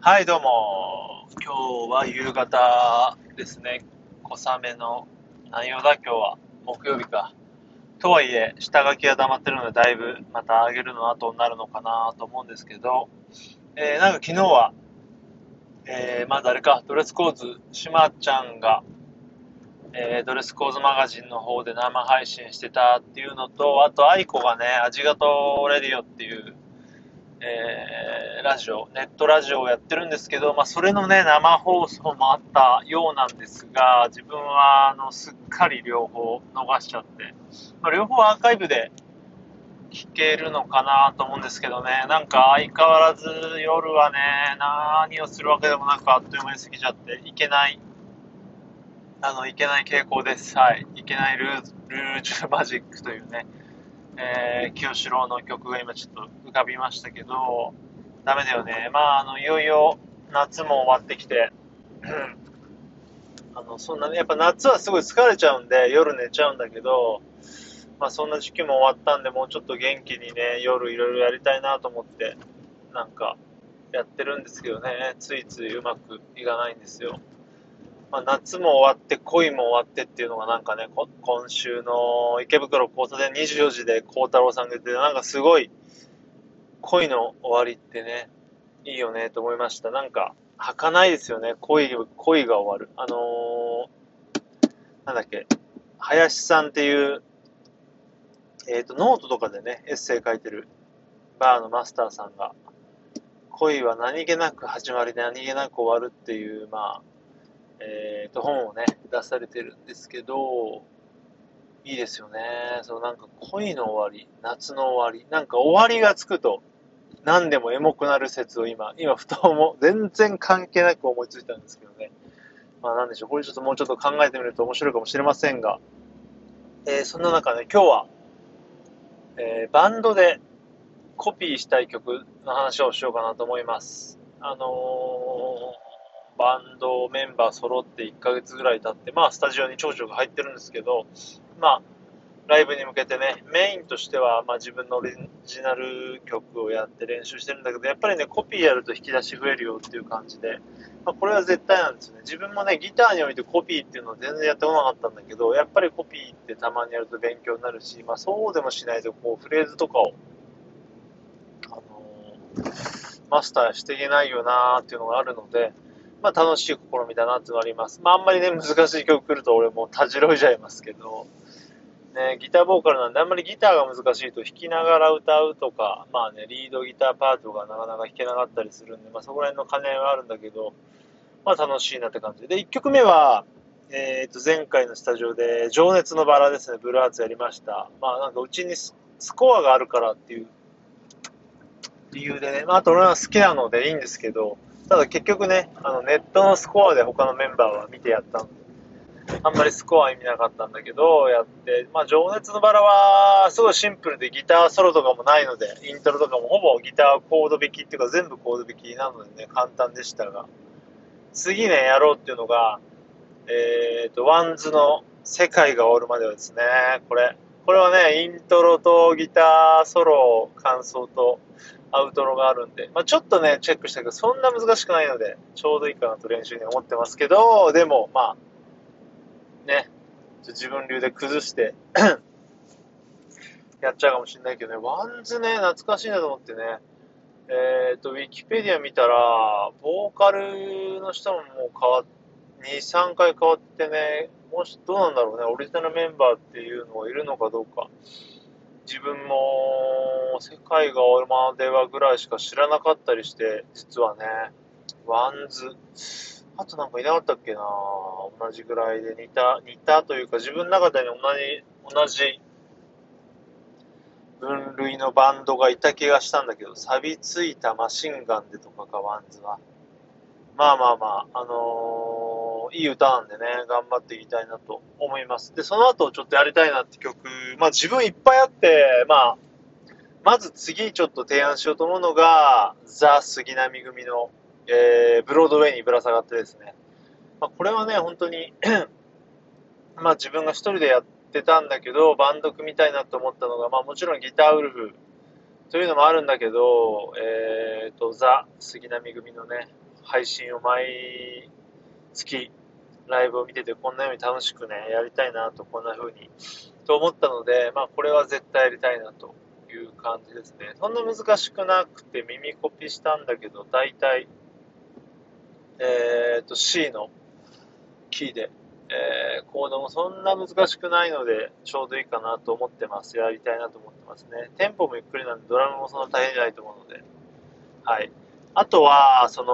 はい、どうも。今日は夕方ですね。小雨の内容だ、今日は。木曜日か。とはいえ、下書きが溜まってるので、だいぶまた上げるの後になるのかなと思うんですけど、えー、なんか昨日は、えー、まずあれか、ドレスコーズ、しまちゃんが、えー、ドレスコーズマガジンの方で生配信してたっていうのと、あと、愛子がね、味がとレディオっていう、えー、ラジオ、ネットラジオをやってるんですけど、まあ、それのね、生放送もあったようなんですが、自分は、あの、すっかり両方逃しちゃって、まあ、両方アーカイブで聞けるのかなと思うんですけどね、なんか相変わらず夜はね、何をするわけでもなくあっという間に過ぎちゃって、いけない、あの、いけない傾向です。はい。いけないルールージュマジックというね、えー、清志郎の曲が今ちょっと浮かびましたけど、ダメだよね。まあ、あの、いよいよ夏も終わってきて、あの、そんなね、やっぱ夏はすごい疲れちゃうんで、夜寝ちゃうんだけど、まあそんな時期も終わったんで、もうちょっと元気にね、夜いろいろやりたいなと思って、なんか、やってるんですけどね、ついついうまくいかないんですよ。まあ、夏も終わって恋も終わってっていうのがなんかね、今週の池袋交差点24時で孝太郎さんが言ってなんかすごい恋の終わりってね、いいよねと思いました。なんか、儚いですよね。恋、恋が終わる。あのー、なんだっけ、林さんっていう、えっ、ー、と、ノートとかでね、エッセイ書いてるバーのマスターさんが、恋は何気なく始まりで何気なく終わるっていう、まあ、えー、と、本をね、出されてるんですけど、いいですよね。そう、なんか恋の終わり、夏の終わり、なんか終わりがつくと、何でもエモくなる説を今、今、ふと思う、全然関係なく思いついたんですけどね。まあなんでしょう、これちょっともうちょっと考えてみると面白いかもしれませんが、えー、そんな中ね、今日は、えー、バンドでコピーしたい曲の話をしようかなと思います。あのーバンドメンバー揃って1ヶ月ぐらい経って、まあ、スタジオに長女が入ってるんですけど、まあ、ライブに向けてね、メインとしては、まあ、自分のオリジナル曲をやって練習してるんだけど、やっぱりね、コピーやると引き出し増えるよっていう感じで、まあ、これは絶対なんですね。自分もね、ギターにおいてコピーっていうのは全然やってこなかったんだけど、やっぱりコピーってたまにやると勉強になるし、まあ、そうでもしないと、こう、フレーズとかを、あのー、マスターしていけないよなーっていうのがあるので、まあ楽しい試みだなってのあります。まああんまりね、難しい曲来ると俺もたじろいじゃいますけど、ね、ギターボーカルなんであんまりギターが難しいと弾きながら歌うとか、まあね、リードギターパートがなかなか弾けなかったりするんで、まあそこら辺の兼ね合いはあるんだけど、まあ楽しいなって感じで。で、1曲目は、えっ、ー、と、前回のスタジオで、情熱のバラですね、ブルーハーツやりました。まあなんかうちにスコアがあるからっていう理由でね、まああと俺は好きなのでいいんですけど、ただ結局ね、あのネットのスコアで他のメンバーは見てやったんで、あんまりスコア意味なかったんだけど、やって、まあ、情熱の薔薇は、すごいシンプルでギターソロとかもないので、イントロとかもほぼギターコード弾きっていうか全部コード弾きなのでね、簡単でしたが、次ね、やろうっていうのが、えっ、ー、と、 WANDS の世界が終わるまではですね、これ、これはね、イントロとギターソロ、間奏と、アウトロがあるんで、まあ、ちょっとね、チェックしたけど、そんな難しくないので、ちょうどいいかなと練習に思ってますけど、でも、まあ、ね、自分流で崩して やっちゃうかもしれないけどね、 WANDS ね、懐かしいなと思ってね、えっ、ー、と、ウィキペディア見たら、ボーカルの人ももう変わっ、2、3回変わってね、もし、どうなんだろうね、オリジナルメンバーっていうのがいるのかどうか。自分も世界が終わるまではぐらいしか知らなかったりして、実はね、 WANDS、あとなんかいなかったっけな。同じぐらいで似た、似たというか自分の中で同じ、同じ分類のバンドがいた気がしたんだけど、錆びついたマシンガンでとかか、 WANDS は。まあまあまあ、あのーいい歌なんでね、頑張っていきたいなと思います。で、その後ちょっとやりたいなって曲、まあ自分いっぱいあって、まあ、まず次ちょっと提案しようと思うのが、ザ・杉並組の、えー、ブロードウェイにぶら下がってですね。まあこれはね、本当に まあ自分が一人でやってたんだけど、バンド組みたいなと思ったのが、まあもちろんギターウルフというのもあるんだけど、えっ、と、ザ・杉並組のね、配信を毎月、ライブを見ててこんなように楽しくね、やりたいなと、こんな風に、と思ったので、まあこれは絶対やりたいなという感じですね。そんな難しくなくて耳コピしたんだけど、大体、えっ、と C のキーで、えー、コードもそんな難しくないので、ちょうどいいかなと思ってます。やりたいなと思ってますね。テンポもゆっくりなんで、ドラムもそんな大変じゃないと思うので。はい。あとは、その、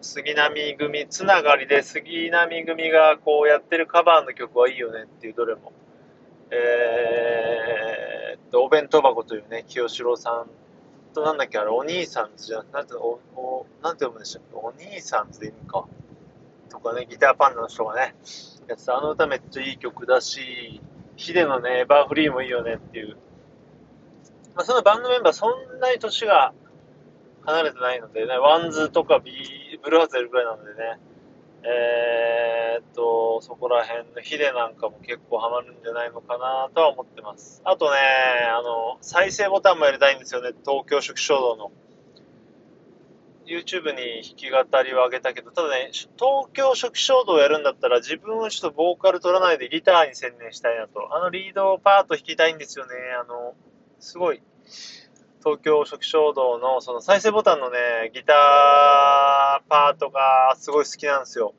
杉並組つながりで杉並組がこうやってるカバーの曲はいいよねっていうどれも。えー、っと、お弁当箱というね、清志郎さんとなんだっけ、あれ、お兄さんじゃなんて、お、お、なんて読むんでしたっけ、お兄さんって意味か。とかね、ギターパンダの人がね、やってたあの歌めっちゃいい曲だし、ヒデのね、エバーフリーもいいよねっていう。まあ、そのバンドメンバーそんなに年が離れてないのでね、 WANDS とかビー、ブルーハーツやるぐらいなのでね、えー、っと、そこら辺の hide なんかも結構ハマるんじゃないのかなとは思ってます。あとね、あの、再生ボタンもやりたいんですよね、東京初期衝動の。YouTube に弾き語りを上げたけど、ただね、東京初期衝動をやるんだったら自分はちょっとボーカル取らないでギターに専念したいなと。あのリードのパート弾きたいんですよね。あの、すごい、東京初期衝動のその再生ボタンのね、ギターパートがすごい好きなんですよ。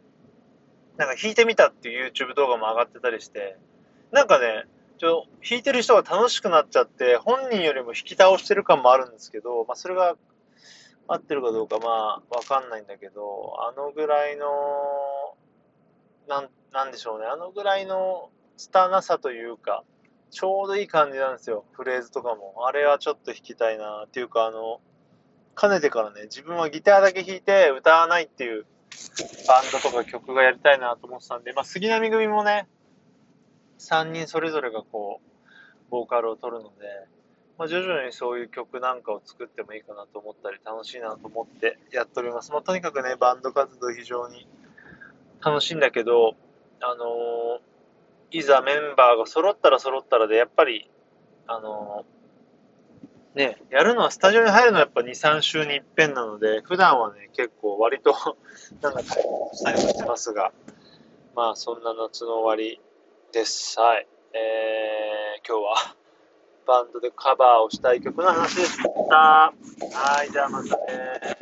なんか弾いてみたっていう YouTube 動画も上がってたりして、なんかね、ちょっと弾いてる人が楽しくなっちゃって、本人よりも弾き倒してる感もあるんですけど、まあそれが合ってるかどうかまあわかんないんだけど、あのぐらいの、なん、なんでしょうね、あのぐらいの拙さというか、ちょうどいい感じなんですよ、フレーズとかも。あれはちょっと弾きたいなっていうか、あの、かねてからね、自分はギターだけ弾いて歌わないっていうバンドとか曲がやりたいなと思ってたんで、まあ、杉並組もね、3人それぞれがこう、ボーカルを取るので、まあ、徐々にそういう曲なんかを作ってもいいかなと思ったり、楽しいなと思ってやっております。まあ、とにかくね、バンド活動非常に楽しいんだけど、あのー、いざメンバーが揃ったら揃ったらで、やっぱり、あのー、ね、やるのはスタジオに入るのはやっぱ2、3週に一遍なので、普段はね、結構割と なんだかしたりもしてますが、まあそんな夏の終わりです。はい。えー、今日はバンドでカバーをしたい曲の話でした。はい、じゃあまたね